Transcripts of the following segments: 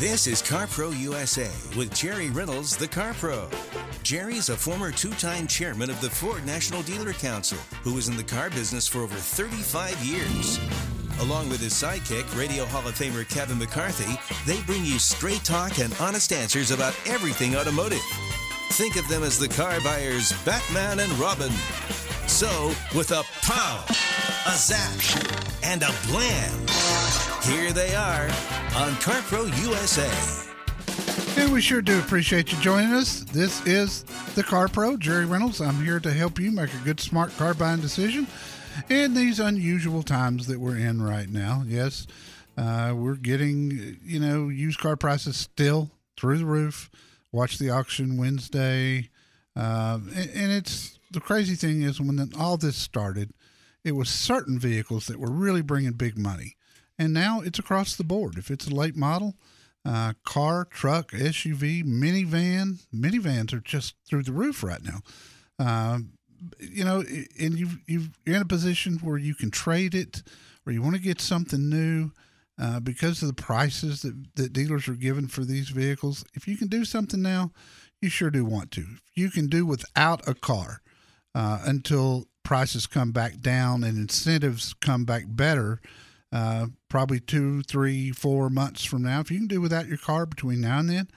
This is CarPro USA with Jerry Reynolds, the CarPro. Jerry's a former two time chairman of the Ford National Dealer Council who was in the car business for over 35 years. Along with his sidekick, Radio Hall of Famer Kevin McCarthy, they bring you straight talk and honest answers about everything automotive. Think of them as the car buyer's Batman and Robin. So, with a pow, a zap, and a blam, here they are on CarPro USA. And we sure do appreciate you joining us. This is the Car Pro, Jerry Reynolds. I'm here to help you make a good, smart car buying decision in these unusual times that we're in right now. Yes, uh, we're getting, you know, used car prices still through the roof. Watch the auction Wednesday. Uh, and, and it's the crazy thing is when all this started, it was certain vehicles that were really bringing big money. And now it's across the board. If it's a late model, uh, car, truck, SUV, minivan, minivans are just through the roof right now. Uh, you know, and you you you're in a position where you can trade it, or you want to get something new. Uh, because of the prices that, that dealers are giving for these vehicles, if you can do something now, you sure do want to. You can do without a car uh, until prices come back down and incentives come back better, uh, probably two, three, four months from now. If you can do without your car between now and then,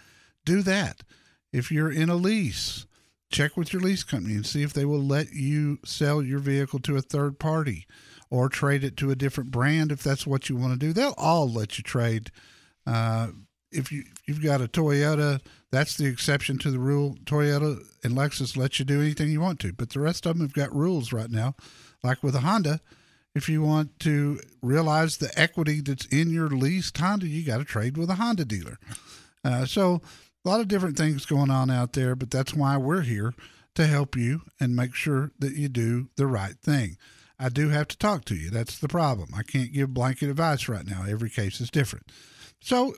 do that. If you're in a lease, check with your lease company and see if they will let you sell your vehicle to a third party or trade it to a different brand if that's what you want to do. They'll all let you trade. Uh, if you if you've got a Toyota, that's the exception to the rule. Toyota and Lexus let you do anything you want to, but the rest of them have got rules right now. Like with a Honda, if you want to realize the equity that's in your leased Honda, you got to trade with a Honda dealer. Uh, so a lot of different things going on out there, but that's why we're here to help you and make sure that you do the right thing. I do have to talk to you. That's the problem. I can't give blanket advice right now. Every case is different. So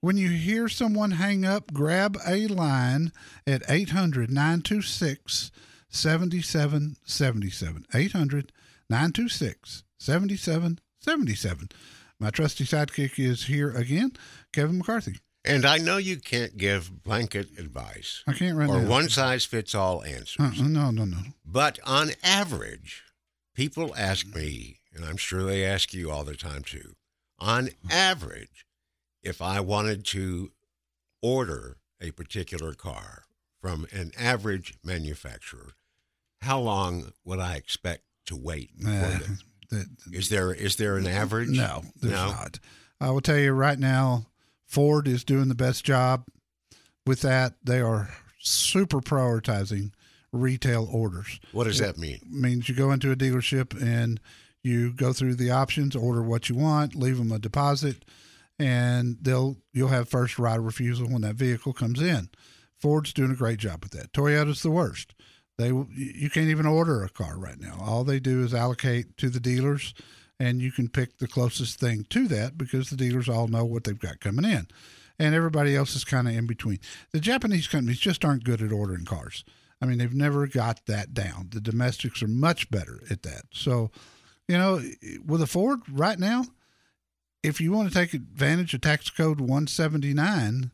when you hear someone hang up, grab a line at 800 926 7777. 800 926 7777. My trusty sidekick is here again, Kevin McCarthy. And I know you can't give blanket advice. I can't or one size fits all answers. Uh, no, no, no. But on average, people ask me, and I'm sure they ask you all the time too, on average, if I wanted to order a particular car from an average manufacturer, how long would I expect to wait for Uh, them? that- Is there is there an average? No, there's No? not. I will tell you right now, Ford is doing the best job with that. They are super prioritizing retail orders. What does that mean? means you go into a dealership and you go through the options, order what you want, leave them a deposit, and they'll you'll have first right of refusal when that vehicle comes in. Ford's doing a great job with that. Toyota's the worst. They you can't even order a car right now. All they do is allocate to the dealers, and you can pick the closest thing to that because the dealers all know what they've got coming in, and everybody else is kind of in between. The Japanese companies just aren't good at ordering cars. I mean, they've never got that down. The domestics are much better at that. So, you know, with a Ford right now, if you want to take advantage of tax code 179,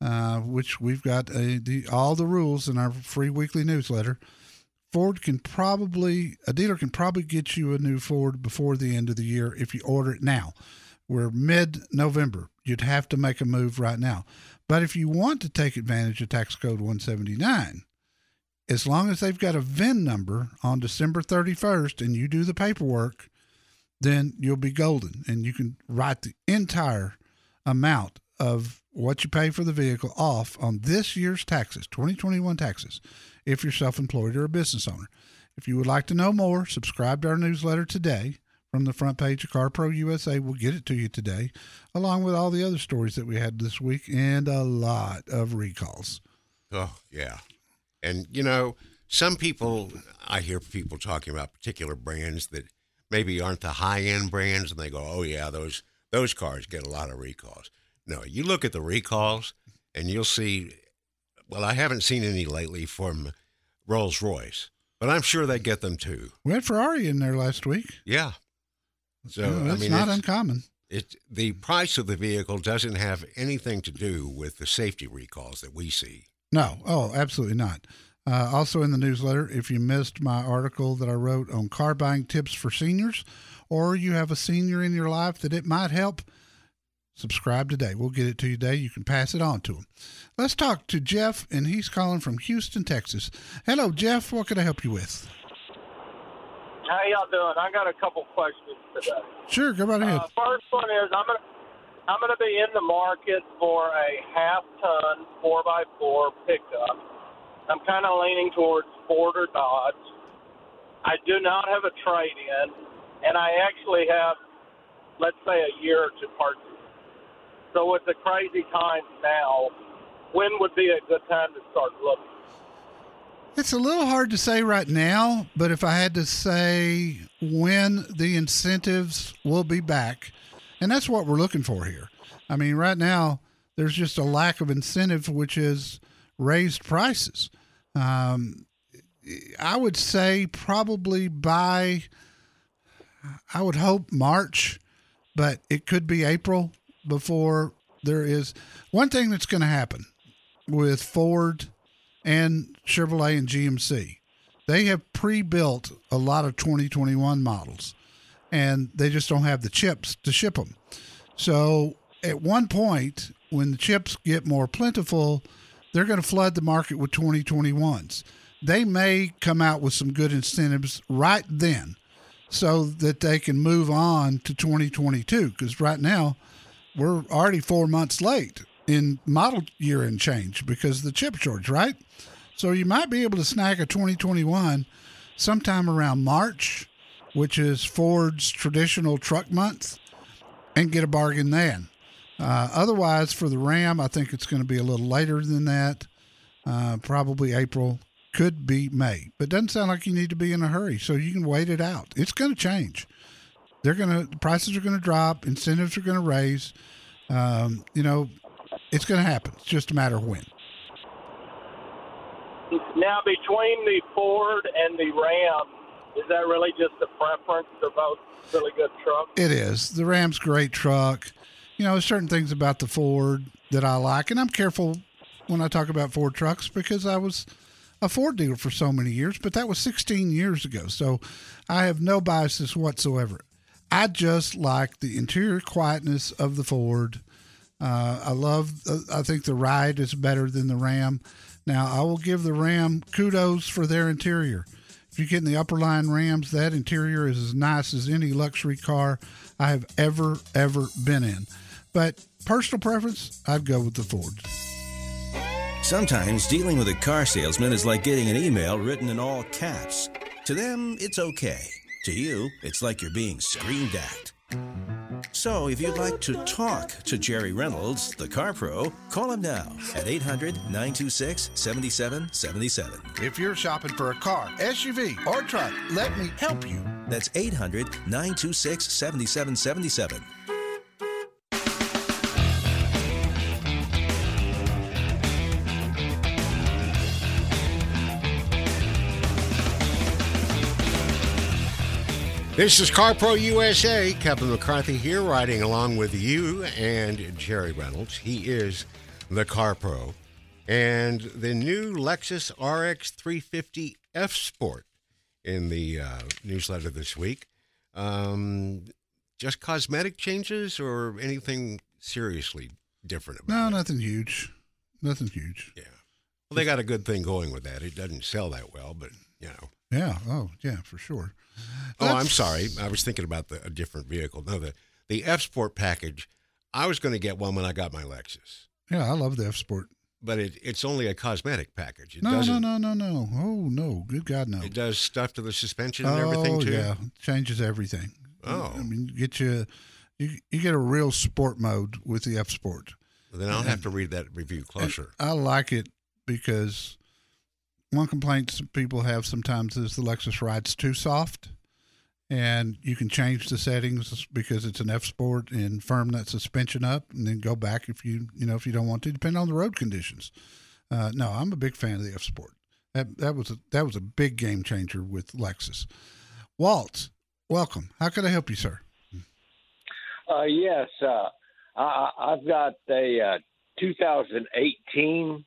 uh, which we've got a, the, all the rules in our free weekly newsletter, Ford can probably, a dealer can probably get you a new Ford before the end of the year if you order it now. We're mid November. You'd have to make a move right now. But if you want to take advantage of tax code 179, as long as they've got a VIN number on December 31st and you do the paperwork, then you'll be golden and you can write the entire amount of what you pay for the vehicle off on this year's taxes, 2021 taxes, if you're self employed or a business owner. If you would like to know more, subscribe to our newsletter today from the front page of CarPro USA. We'll get it to you today, along with all the other stories that we had this week and a lot of recalls. Oh, yeah. And, you know, some people, I hear people talking about particular brands that maybe aren't the high end brands, and they go, oh, yeah, those, those cars get a lot of recalls. No, you look at the recalls, and you'll see, well, I haven't seen any lately from Rolls Royce, but I'm sure they get them too. We had Ferrari in there last week. Yeah. So, You know, I that's mean, not it's, uncommon. It, the price of the vehicle doesn't have anything to do with the safety recalls that we see. No, oh, absolutely not. Uh, also in the newsletter, if you missed my article that I wrote on car buying tips for seniors, or you have a senior in your life that it might help, subscribe today. We'll get it to you today. You can pass it on to them. Let's talk to Jeff, and he's calling from Houston, Texas. Hello, Jeff. What can I help you with? How y'all doing? I got a couple questions today. Sure, go right ahead. Uh, first one is I'm gonna I'm gonna be in the market for a half ton four x four pickup. I'm kind of leaning towards Ford or Dodge. I do not have a trade in, and I actually have, let's say, a year to purchase. So with the crazy times now, when would be a good time to start looking? It's a little hard to say right now, but if I had to say when the incentives will be back, and that's what we're looking for here. I mean, right now, there's just a lack of incentive, which is raised prices. Um, I would say probably by, I would hope March, but it could be April before there is one thing that's going to happen with Ford and Chevrolet and GMC. They have pre-built a lot of 2021 models, and they just don't have the chips to ship them. So at one point, when the chips get more plentiful, they're going to flood the market with 2021s. They may come out with some good incentives right then so that they can move on to 2022 because right now we're already four months late in model year and change because of the chip shortage, right? So you might be able to snag a 2021 sometime around March, which is Ford's traditional truck month, and get a bargain then. Uh, otherwise, for the Ram, I think it's going to be a little later than that, uh, probably April, could be May. But doesn't sound like you need to be in a hurry, so you can wait it out. It's going to change. They're going to prices are going to drop, incentives are going to raise. Um, you know, it's going to happen. It's just a matter of when. Now, between the Ford and the Ram, is that really just a preference? They're both really good trucks. It is. The Ram's great truck. You know, certain things about the Ford that I like, and I'm careful when I talk about Ford trucks because I was a Ford dealer for so many years, but that was 16 years ago. So I have no biases whatsoever. I just like the interior quietness of the Ford. Uh, I love, uh, I think the ride is better than the Ram. Now, I will give the Ram kudos for their interior. If you get in the upper line Rams, that interior is as nice as any luxury car I have ever, ever been in. But personal preference, I'd go with the Ford. Sometimes dealing with a car salesman is like getting an email written in all caps. To them, it's okay. To you, it's like you're being screamed at. So, if you'd like to talk to Jerry Reynolds, the Car Pro, call him now at 800 926 7777. If you're shopping for a car, SUV, or truck, let me help you. That's 800 926 7777. This is CarPro USA. Kevin McCarthy here, riding along with you and Jerry Reynolds. He is the CarPro. And the new Lexus RX 350 F Sport in the uh, newsletter this week. Um, just cosmetic changes or anything seriously different about No, it? nothing huge. Nothing huge. Yeah. Well, they got a good thing going with that. It doesn't sell that well, but, you know. Yeah. Oh, yeah, for sure. Oh, I'm sorry. I was thinking about the, a different vehicle. No, the the F Sport package. I was going to get one when I got my Lexus, Yeah, I love the F Sport. but it, it's only a cosmetic package. It No, no, no, no, no. Oh, no. Good God, no. It does stuff to the suspension and everything oh, too. yeah. Changes everything. Oh. I mean, get you, you, you get a real sport mode with the F Sport. Then I'll have to read that review closer. I like it because one complaint some people have sometimes is the Lexus ride's too soft, and you can change the settings because it's an F Sport and firm that suspension up, and then go back if you you know if you don't want to, depending on the road conditions. Uh, no, I'm a big fan of the F Sport. That that was a that was a big game changer with Lexus. Walt, welcome. How can I help you, sir? Uh, yes, uh, I, I've got a uh, 2018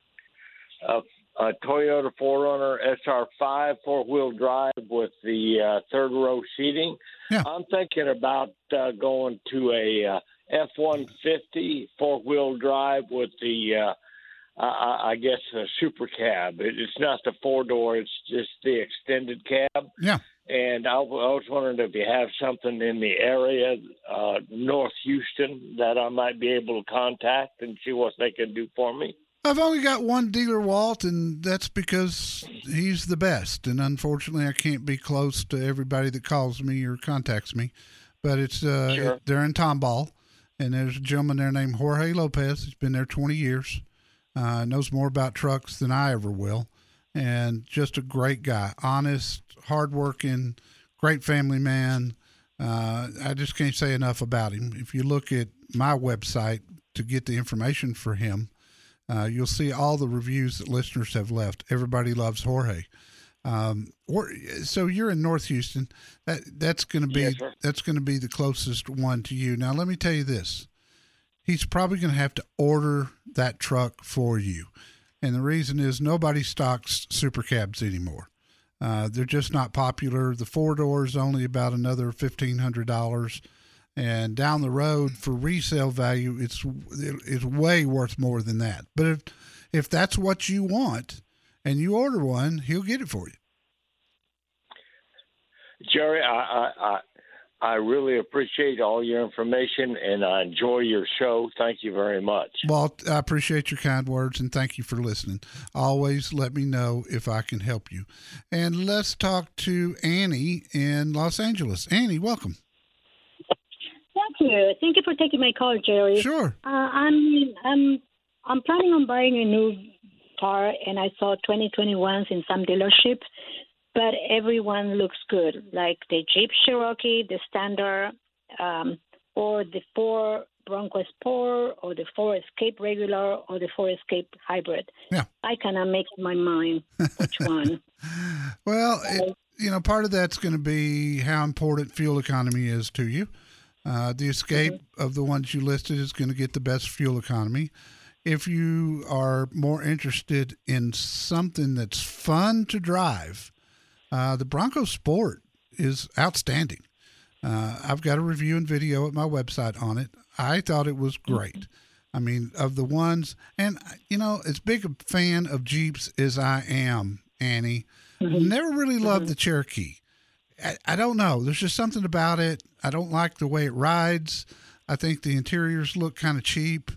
uh, a Toyota 4Runner SR5 four wheel drive with the uh, third row seating. Yeah. I'm thinking about uh, going to a uh, F 150 four wheel drive with the, uh, I, I guess, a super cab. It's not the four door, it's just the extended cab. Yeah. And I, I was wondering if you have something in the area, uh, North Houston, that I might be able to contact and see what they can do for me. I've only got one dealer, Walt, and that's because he's the best. And unfortunately, I can't be close to everybody that calls me or contacts me. But it's uh, Sure. they're in Tomball, and there's a gentleman there named Jorge Lopez. He's been there 20 years, uh, knows more about trucks than I ever will, and just a great guy, honest, hardworking, great family man. Uh, I just can't say enough about him. If you look at my website to get the information for him, uh, you'll see all the reviews that listeners have left. Everybody loves Jorge. Um, or, so you're in North Houston. That that's going to be Yes, that's going to be the closest one to you. Now, let me tell you this: he's probably going to have to order that truck for you, and the reason is nobody stocks super cabs anymore. Uh, they're just not popular. The four doors only about another fifteen hundred dollars, and down the road for resale value, it's it's way worth more than that. But if if that's what you want, and you order one, he'll get it for you. Jerry, I, I, I, I really appreciate all your information and I enjoy your show. Thank you very much. Walt, I appreciate your kind words and thank you for listening. Always let me know if I can help you. And let's talk to Annie in Los Angeles. Annie, welcome. Thank you. Thank you for taking my call, Jerry. Sure. Uh, I'm I'm I'm planning on buying a new car, and I saw 2021s in some dealerships, but everyone looks good, like the Jeep Cherokee, the Standard, um, or the Ford Bronco Sport, or the Ford Escape Regular, or the Ford Escape Hybrid. Yeah. I cannot make up my mind which one. Well, it, you know, part of that's going to be how important fuel economy is to you. Uh, the escape of the ones you listed is going to get the best fuel economy. If you are more interested in something that's fun to drive, uh, the Bronco Sport is outstanding. Uh, I've got a review and video at my website on it. I thought it was great. I mean, of the ones, and you know, as big a fan of Jeeps as I am, Annie, never really loved the Cherokee. I, I don't know. There's just something about it. I don't like the way it rides. I think the interiors look kind of cheap.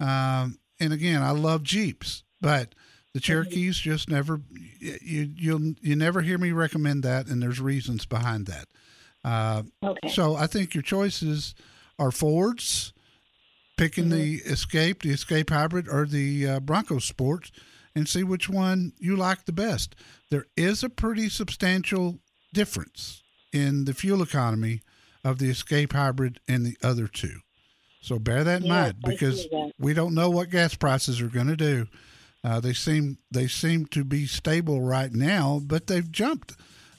Um, and again, I love Jeeps, but the Cherokees just never you you'll you never hear me recommend that, and there's reasons behind that. Uh, Okay. so I think your choices are Fords, picking the Escape, the Escape Hybrid, or the uh, Bronco Sports, and see which one you like the best. There is a pretty substantial difference in the fuel economy of the Escape Hybrid and the other two. So bear that in Yes, mind because we don't know what gas prices are going to do. Uh, they seem they seem to be stable right now, but they've jumped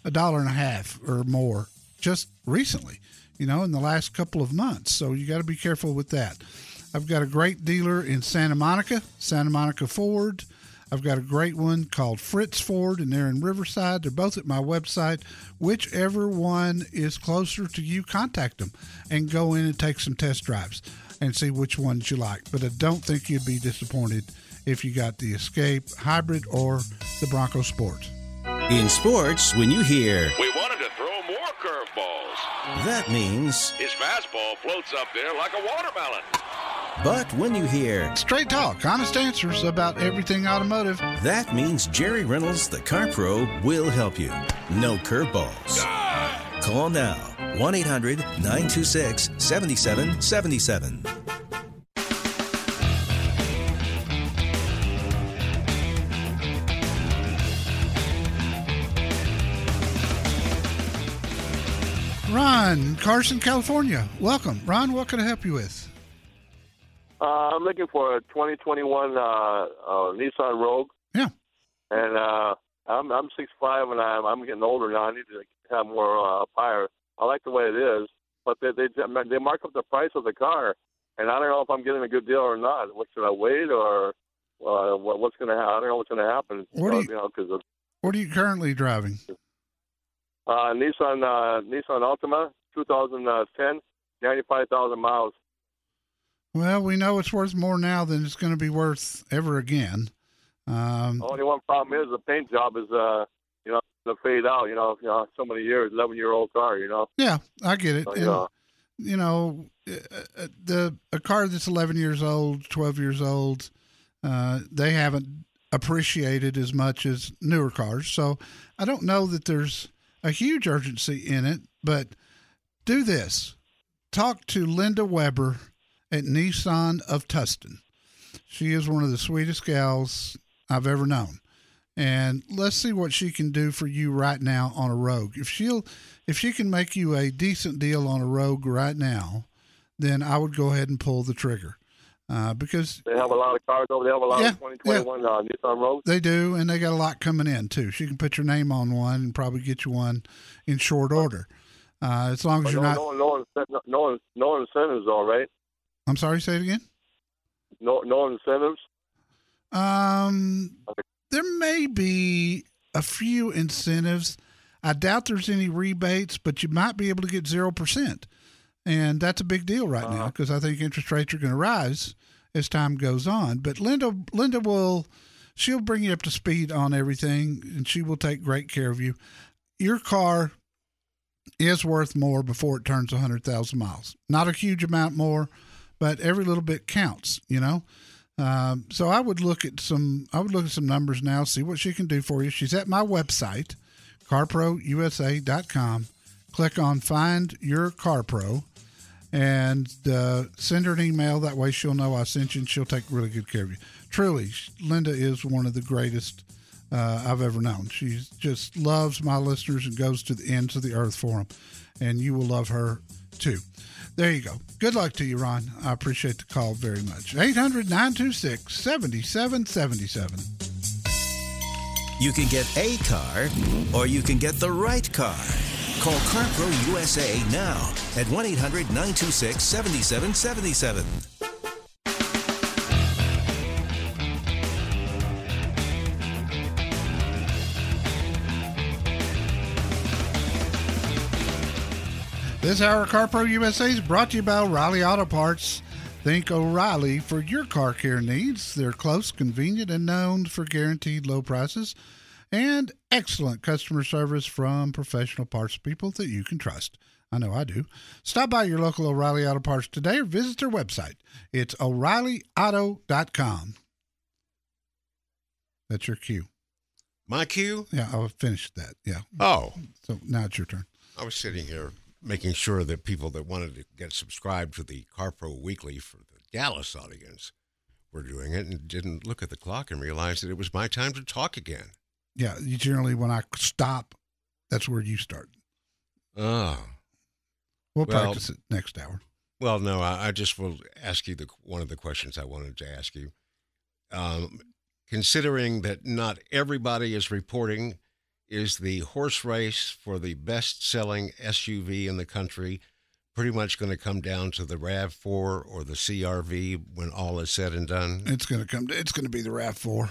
a dollar and a half or more just recently, you know, in the last couple of months. So you got to be careful with that. I've got a great dealer in Santa Monica, Santa Monica Ford. I've got a great one called Fritts Ford, and they're in Riverside. They're both at my website. Whichever one is closer to you, contact them and go in and take some test drives and see which ones you like. But I don't think you'd be disappointed if you got the Escape Hybrid or the Bronco Sport. In sports, when you hear We wanted to throw more curveballs. that means, His fastball floats up there like a watermelon. But when you hear Straight talk, honest answers about everything automotive. that means Jerry Reynolds, the Car Pro, will help you. No curveballs. Call now 1 800 926 7777. Ron, Carson, California. Welcome. Ron, what can I help you with? Uh, I'm looking for a 2021 uh, uh, Nissan Rogue, Yeah. and uh, I'm I'm 6'5", and I'm I'm getting older now. I need to have more uh, power. I like the way it is, but they they they mark up the price of the car, and I don't know if I'm getting a good deal or not. What should I wait or uh, what, what's going to happen? I don't know what's going to happen. What uh, do you- know, because What are you currently driving? uh, Nissan uh, Nissan Altima 2010, 95,000 miles. Well, we know it's worth more now than it's going to be worth ever again. Um, Only one problem is the paint job is uh you know to fade out. You know, you know so many years, 11 year old car. You know, yeah, I get it. so, And, you know. you know, uh, uh, the a car that's 11 years old, 12 years old, uh, they haven't appreciated as much as newer cars. So I don't know that there's a huge urgency in it, but do this. Talk to Linda Weber at Nissan of Tustin. She is one of the sweetest gals I've ever known. And let's see what she can do for you right now on a Rogue. If she'll if she can make you a decent deal on a Rogue right now, then I would go ahead and pull the trigger. Uh, because They have a lot of cars over. They have a lot Yeah, of 2021 uh, Nissan Rogues. they do, and they got a lot coming in too. She can put your name on one and probably get you one in short order. Uh, as long as But you're no, not. no, no, no, no, no incentives, all right. I'm sorry, say it again. No, no incentives. Um, there may be a few incentives. I doubt there's any rebates, but you might be able to get zero percent, and that's a big deal right now because I think interest rates are going to rise as time goes on. But Linda, Linda will, she'll bring you up to speed on everything, and she will take great care of you. Your car is worth more before it turns 100,000 miles. Not a huge amount more, but every little bit counts, you know? Um, so I would look at some, I would look at some numbers now, see what she can do for you. She's at my website, carprousa.com. Click on find your car pro and uh, send her an email. That way she'll know I sent you and she'll take really good care of you. Truly, Linda is one of the greatest uh, I've ever known. She just loves my listeners and goes to the ends of the earth for them. And you will love her There you go. Good luck to you, Ron. I appreciate the call very much. 800 926 7777. You can get a car or you can get the right car. Call CarPro USA now at 1 800 926 7777. This hour CarPro USA is brought to you by O'Reilly Auto Parts. Think O'Reilly for your car care needs. They're close, convenient, and known for guaranteed low prices and excellent customer service from professional parts people that you can trust. I know I do. Stop by your local O'Reilly Auto Parts today or visit their website. It's o'ReillyAuto.com. That's your cue. My cue? Yeah, I finished that. Yeah. Oh, So now it's your turn. I was sitting here making sure that people that wanted to get subscribed to the CarPro Weekly for the Dallas audience were doing it and didn't look at the clock and realize that it was my time to talk again. Yeah, you generally when I stop, that's where you start. Oh. We'll Well- practice it next hour. Well, no, I, I just will ask you the one of the questions I wanted to ask you. Um, considering that not everybody is reporting, is the horse race for the best-selling SUV in the country pretty much going to come down to the Rav Four or the CRV when all is said and done? It's going to come. to, It's going to be the Rav Four.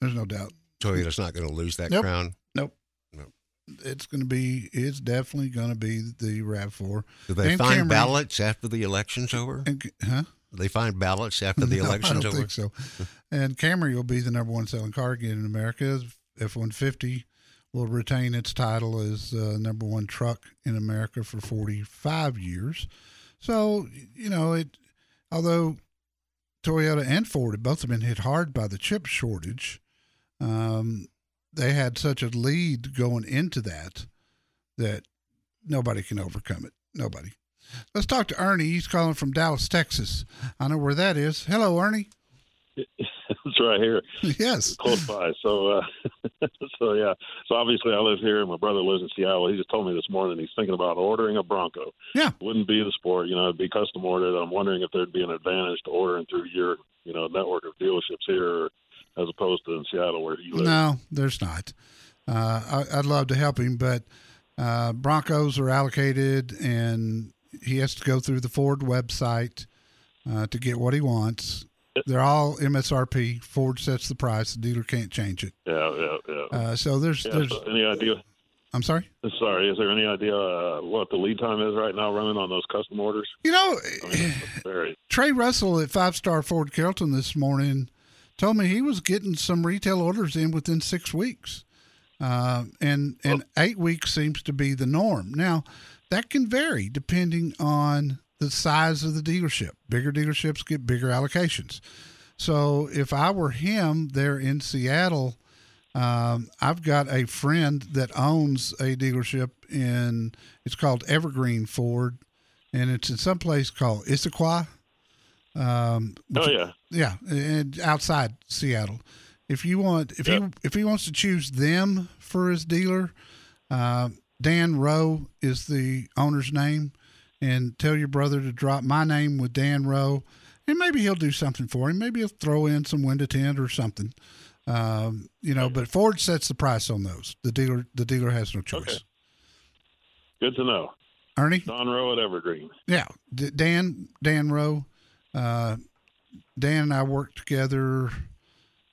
There's no doubt. Toyota's not going to lose that Nope. crown. Nope. Nope. It's going to be. It's definitely going to be the Rav Four. Do they And find ballots after the election's over? And, huh? They find ballots after the No, election's I don't over? think so. And Camry will be the number one selling car again in America. F one fifty will retain its title as uh, number one truck in America for forty five years. So you know it. Although Toyota and Ford have both been hit hard by the chip shortage, um, they had such a lead going into that that nobody can overcome it. Nobody. Let's talk to Ernie. He's calling from Dallas, Texas. I know where that is. Hello, Ernie. It's right here, yes. close by. So, uh, so yeah. So obviously, I live here. And my brother lives in Seattle. He just told me this morning he's thinking about ordering a Bronco. Yeah. Wouldn't be the sport, you know. It'd be custom ordered. I'm wondering if there'd be an advantage to ordering through your, you know, network of dealerships here, as opposed to in Seattle where he lives. No, there's not. Uh, I, I'd love to help him, but Uh, Broncos are allocated, and he has to go through the Ford website uh, to get what he wants. They're all MSRP. Ford sets the price. The dealer can't change it. Yeah, yeah, yeah. Uh, so there's Yeah, there's. so any idea? I'm sorry. Sorry, is there any idea uh, what the lead time is right now running on those custom orders? You know, I mean, very Trey Russell at Five Star Ford Carrollton this morning told me he was getting some retail orders in within six weeks, uh, and and eight weeks seems to be the norm. Now, that can vary depending on the size of the dealership. Bigger dealerships get bigger allocations. So if I were him there in Seattle, um, I've got a friend that owns a dealership in it's called Evergreen Ford, and it's in some place called Issaquah. Um, Oh yeah, yeah, and outside Seattle. If you want, if Yep. he if he wants to choose them for his dealer, uh, Dan Rowe is the owner's name, and tell your brother to drop my name with Dan Rowe, and maybe he'll do something for him. Maybe he'll throw in some window tint or something. Um, you know, but Ford sets the price on those. The dealer the dealer has no choice. Okay. good to know. Ernie, Don Rowe at Evergreen. Yeah, D- Dan Dan Rowe, uh, Dan and I worked together.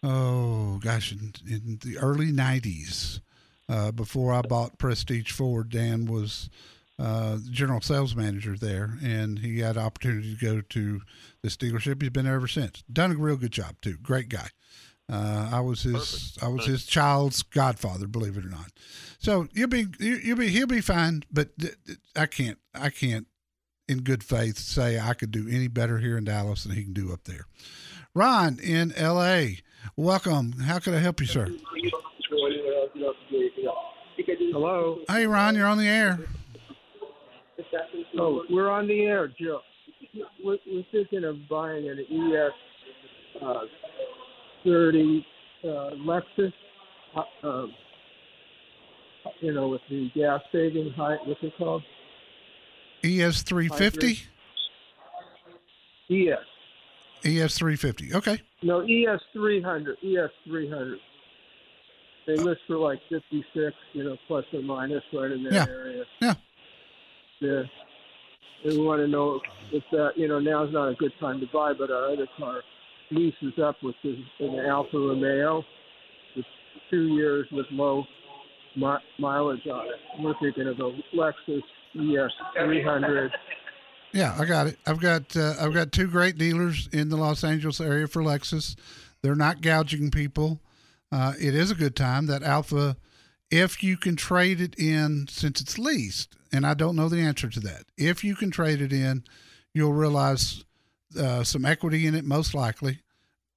Oh gosh, in, in the early '90s, uh, before I bought Prestige Ford, Dan was uh, general sales manager there, and he had an opportunity to go to this dealership. He's been there ever since. Done a real good job too. Great guy. Uh, I was his I was his child's godfather, believe it or not. So you'll be you, you'll be he'll be fine, but th- th- I can't I can't in good faith say I could do any better here in Dallas than he can do up there. Ron in L.A. Welcome. How can I help you, sir? Hello. Hey, Ron, you're on the air. Oh, we're on the air, Joe. We're, we're thinking of buying an ES uh, 30 uh, Lexus, uh, um, you know, with the gas saving height. What's it called? ES three fifty. ES. ES three fifty. Okay. No, ES 300. ES 300. They list for like 56, you know, plus or minus, right in that Yeah. area. Yeah. Yeah. We want to know if that, you know, now's not a good time to buy, but our other car leases up, which is an Alfa Romeo. It's two years with low mi- mileage on it. We're thinking of a Lexus ES 300. Yeah, I got it. I've got uh, I've got two great dealers in the Los Angeles area for Lexus. They're not gouging people. Uh, it is a good time. That Alfa, if you can trade it in, since it's leased, and I don't know the answer to that. If you can trade it in, you'll realize uh, some equity in it, most likely.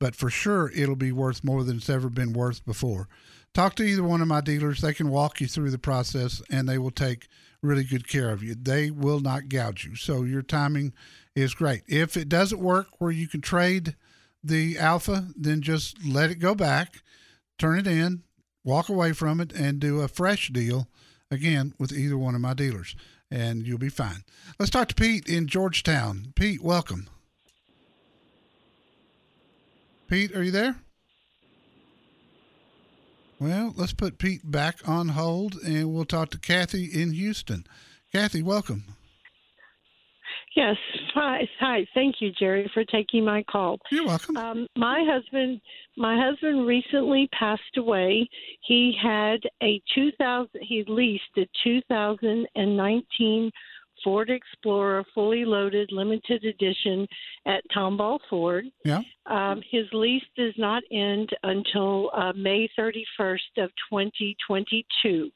But for sure, it'll be worth more than it's ever been worth before. Talk to either one of my dealers. They can walk you through the process, and they will take really good care of you. They will not gouge you. So your timing is great. If it doesn't work where you can trade the Alfa, then just let it go back, turn it in, walk away from it, and do a fresh deal again with either one of my dealers, and you'll be fine. Let's talk to Pete in Georgetown. Pete, welcome. Pete, are you there? Well, let's put Pete back on hold and we'll talk to Kathy in Houston. Kathy, welcome. Yes. Hi. Hi. Thank you, Jerry, for taking my call. You're welcome. Um, my husband, my husband recently passed away. He had a 2000. He leased a 2019 Ford Explorer, fully loaded, limited edition at Tomball Ford. Yeah. Um, his lease does not end until uh, May 31st of 2022.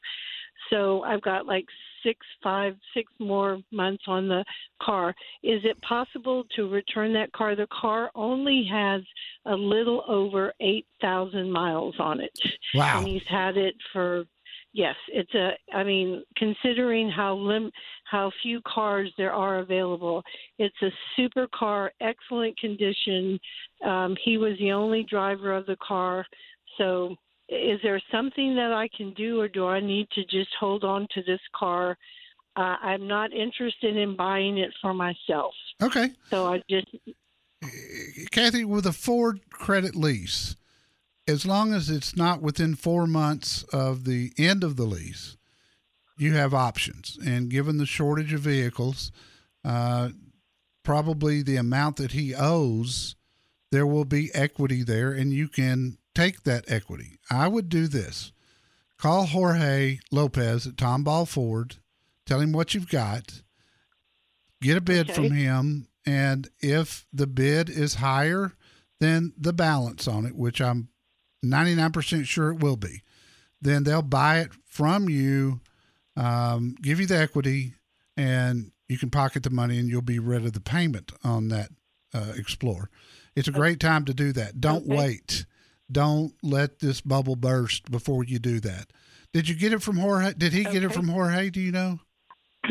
So I've got like six, five, six more months on the car. Is it possible to return that car? The car only has a little over 8,000 miles on it. Wow. And he's had it for yes, it's a I mean, considering how lim how few cars there are available, it's a super car, excellent condition. Um he was the only driver of the car. So is there something that I can do or do I need to just hold on to this car? Uh, I'm not interested in buying it for myself. Okay. So I just Kathy, with a Ford credit lease, as long as it's not within four months of the end of the lease, you have options. And given the shortage of vehicles, uh, probably the amount that he owes, there will be equity there, and you can take that equity. I would do this call Jorge Lopez at Tomball Ford, tell him what you've got, get a bid Okay. from him, and if the bid is higher than the balance on it, which I'm 99% sure it will be, then they'll buy it from you, um, give you the equity, and you can pocket the money and you'll be rid of the payment on that uh, Explorer. It's a great time to do that. Don't Okay. wait. Don't let this bubble burst before you do that. Did you get it from Jorge? Did he get it from Jorge? Do you know?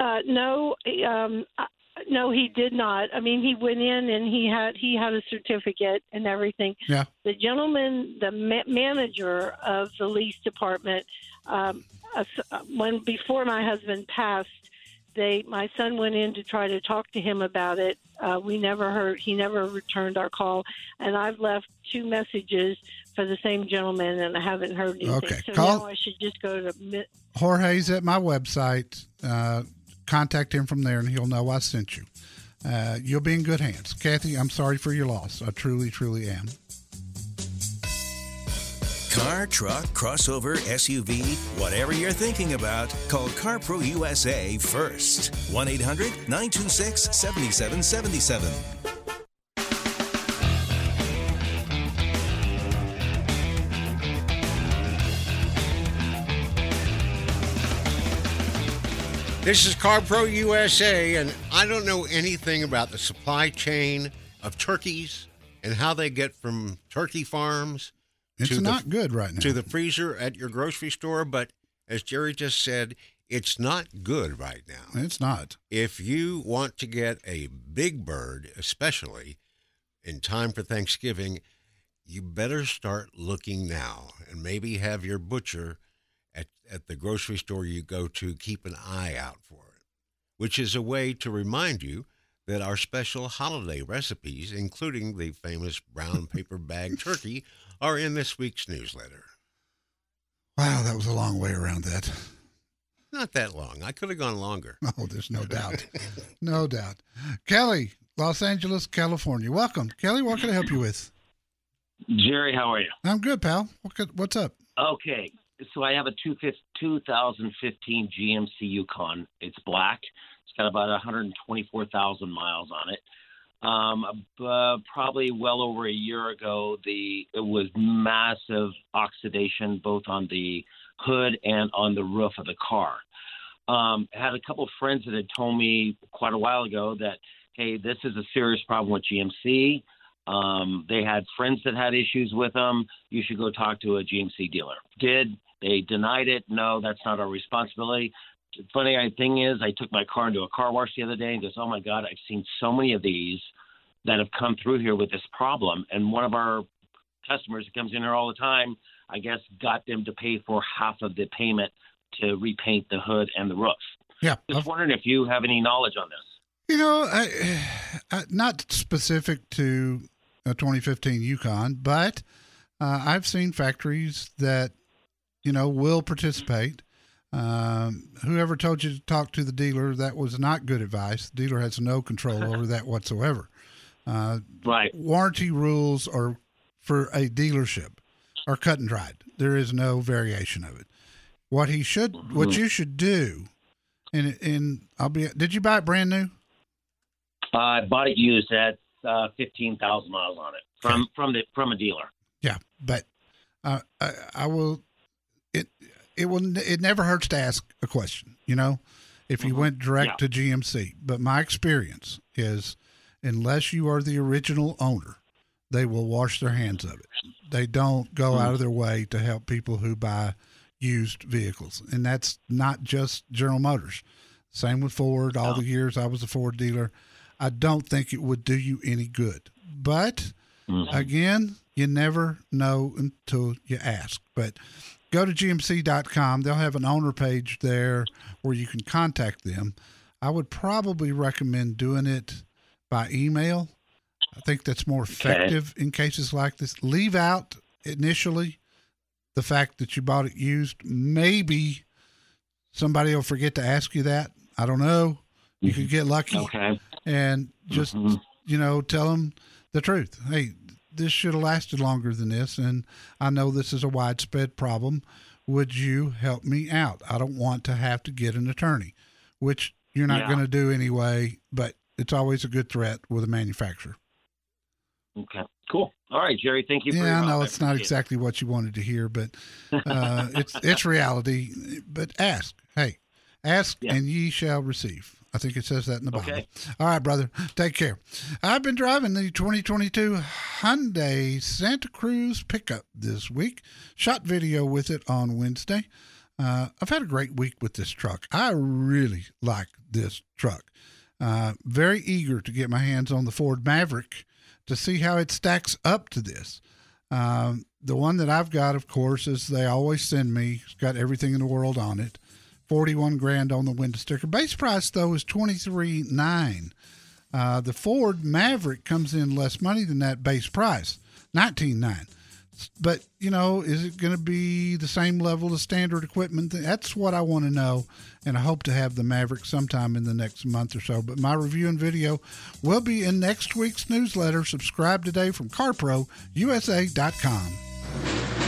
Uh, no, um, uh, no, he did not. I mean, he went in and he had he had a certificate and everything. Yeah. The gentleman, the ma- manager of the lease department, um, uh, when before my husband passed, they my son went in to try to talk to him about it. Uh, we never heard. He never returned our call, and I've left two messages for the same gentleman, and I haven't heard anything. Okay, So call- now I should just go to. Jorge's at my website. Uh, contact him from there, and he'll know I sent you. Uh, you'll be in good hands, Kathy. I'm sorry for your loss. I truly, truly am. Car, truck, crossover, SUV, whatever you're thinking about, call CarPro USA first. 1 800 926 7777. This is CarPro USA, and I don't know anything about the supply chain of turkeys and how they get from turkey farms It's to the- not good right now. to the freezer at your grocery store. But as Jerry just said, it's not good right now. it's not. If you want to get a big bird, especially in time for Thanksgiving, you better start looking now and maybe have your butcher at, at the grocery store you go to keep an eye out for it, which is a way to remind you that our special holiday recipes, including the famous brown paper bag turkey, are in this week's newsletter. Wow, that was a long way around that. Not that long. I could have gone longer. Oh, there's no doubt. no doubt. Kelly, Los Angeles, California. Welcome. Kelly, what can I help you with? Jerry, how are you? I'm good, pal. What could, what's up? Okay, so I have a two 2015 GMC Yukon. It's black. It's got about 124,000 miles on it. Um, uh, probably well over a year ago, the it was massive oxidation both on the hood and on the roof of the car. Um, I had a couple of friends that had told me quite a while ago that hey, this is a serious problem with GMC. Um, they had friends that had issues with them. You should go talk to a GMC dealer. Did they denied it? No, that's not our responsibility. The funny thing is, I took my car into a car wash the other day and goes, "Oh my God, I've seen so many of these that have come through here with this problem." And one of our customers that comes in here all the time, I guess, got them to pay for half of the payment to repaint the hood and the roof. Yeah. Just wondering if you have any knowledge on this. You know, I, I, not specific to a 2015 Yukon, but uh, I've seen factories that, you know, will participate. Um, whoever told you to talk to the dealer, that was not good advice. The dealer has no control over that whatsoever. Uh, right. Warranty rules are for a dealership are cut and dried. There is no variation of it. What he should, what Mhm. you should do, and and I'll be. Did you buy it brand new? Uh, I bought it used at uh, fifteen thousand miles on it from from the from a dealer. Yeah, but uh, I, I will. It it will. It never hurts to ask a question. You know, if you mm-hmm. went direct to GMC. But my experience is, unless you are the original owner, they will wash their hands of it. They don't go mm-hmm. out of their way to help people who buy used vehicles, and that's not just General Motors. Same with Ford. All the years I was a Ford dealer, I don't think it would do you any good. But mm-hmm. again, you never know until you ask. But go to gmc.com. They'll have an owner page there where you can contact them. I would probably recommend doing it by email. I think that's more effective in cases like this. Leave out initially the fact that you bought it used. Maybe somebody will forget to ask you that. I don't know. You could mm-hmm. get lucky. Okay. And just mm-hmm. you know, tell them the truth. Hey, this should have lasted longer than this, and I know this is a widespread problem. Would you help me out? I don't want to have to get an attorney, which you're not Yeah. going to do anyway. But it's always a good threat with a manufacturer. Okay. Cool. All right, Jerry. Thank you. Yeah, I know it's not it. exactly what you wanted to hear, but uh, it's it's reality. But ask, hey, ask and ye shall receive. I think it says that in the Bible. All right, brother. Take care. I've been driving the 2022 Hyundai Santa Cruz pickup this week. Shot video with it on Wednesday. Uh, I've had a great week with this truck. I really like this truck. Uh, very eager to get my hands on the Ford Maverick to see how it stacks up to this. Um, the one that I've got, of course, is they always send me. It's got everything in the world on it. Forty-one grand on the window sticker. Base price though is twenty-three nine. Uh, the Ford Maverick comes in less money than that base price, nineteen nine. But you know, is it going to be the same level of standard equipment? That's what I want to know, and I hope to have the Maverick sometime in the next month or so. But my review and video will be in next week's newsletter. Subscribe today from CarProUSA.com.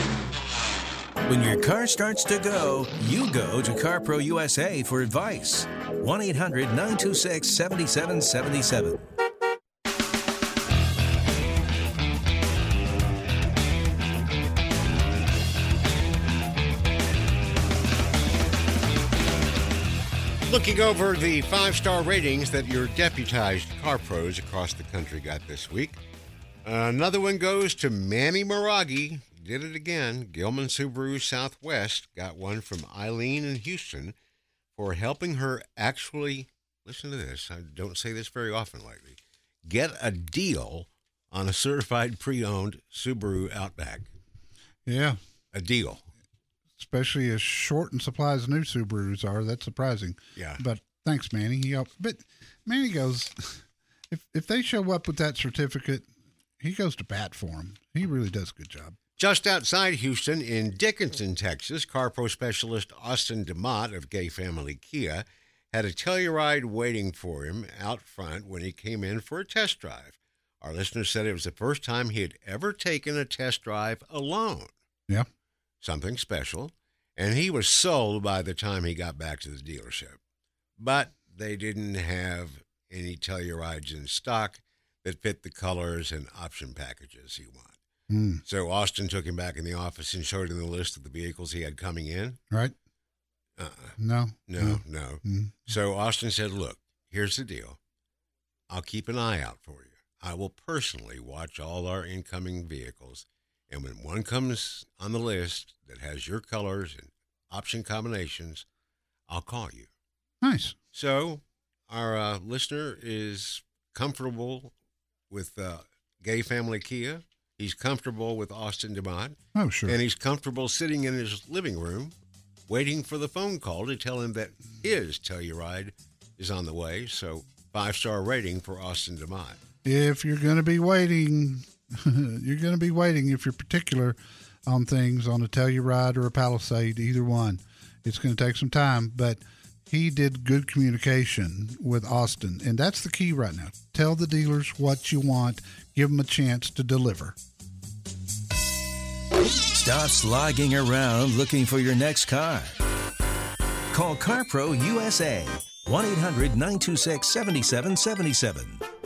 When your car starts to go, you go to CarPro USA for advice. 1 800 926 7777. Looking over the five star ratings that your deputized car pros across the country got this week. Another one goes to Manny Miragi. Did it again. Gillman Subaru Southwest got one from Eileen in Houston for helping her actually, listen to this, I don't say this very often lately, get a deal on a certified pre owned Subaru Outback. Yeah, A deal. especially as short in supply as new Subarus are. That's surprising. Yeah. But thanks, Manny. He helped. But Manny goes, if if they show up with that certificate, he goes to bat for them. He really does a good job. Just outside Houston, in Dickinson, Texas, car CarPro specialist Austin DeMott of Gay Family Kia had a Telluride waiting for him out front when he came in for a test drive. Our listener said it was the first time he had ever taken a test drive alone. Yeah. Something special. And he was sold by the time he got back to the dealership. But they didn't have any Tellurides in stock that fit the colors and option packages he wanted. Hmm. So Austin took him back in the office and showed him the list of the vehicles he had coming in. Right? Uh-uh. No. No, no. Mm. So Austin said, Look, here's the deal. I'll keep an eye out for you. I will personally watch all our incoming vehicles. And when one comes on the list that has your colors and option combinations, I'll call you. Nice. So our uh, listener is comfortable with uh, Gay Family Kia. He's comfortable with Austin DeMott. Oh, sure. And he's comfortable sitting in his living room waiting for the phone call to tell him that his Telluride is on the way. So five star rating for Austin DeMott. If you're going to be waiting, you're going to be waiting if you're particular on things on a Telluride or a Palisade, either one. It's going to take some time, but he did good communication with Austin, and that's the key right now. Tell the dealers what you want, give them a chance to deliver. Stop slogging around looking for your next car. Call CarPro USA 1 800 926 7777.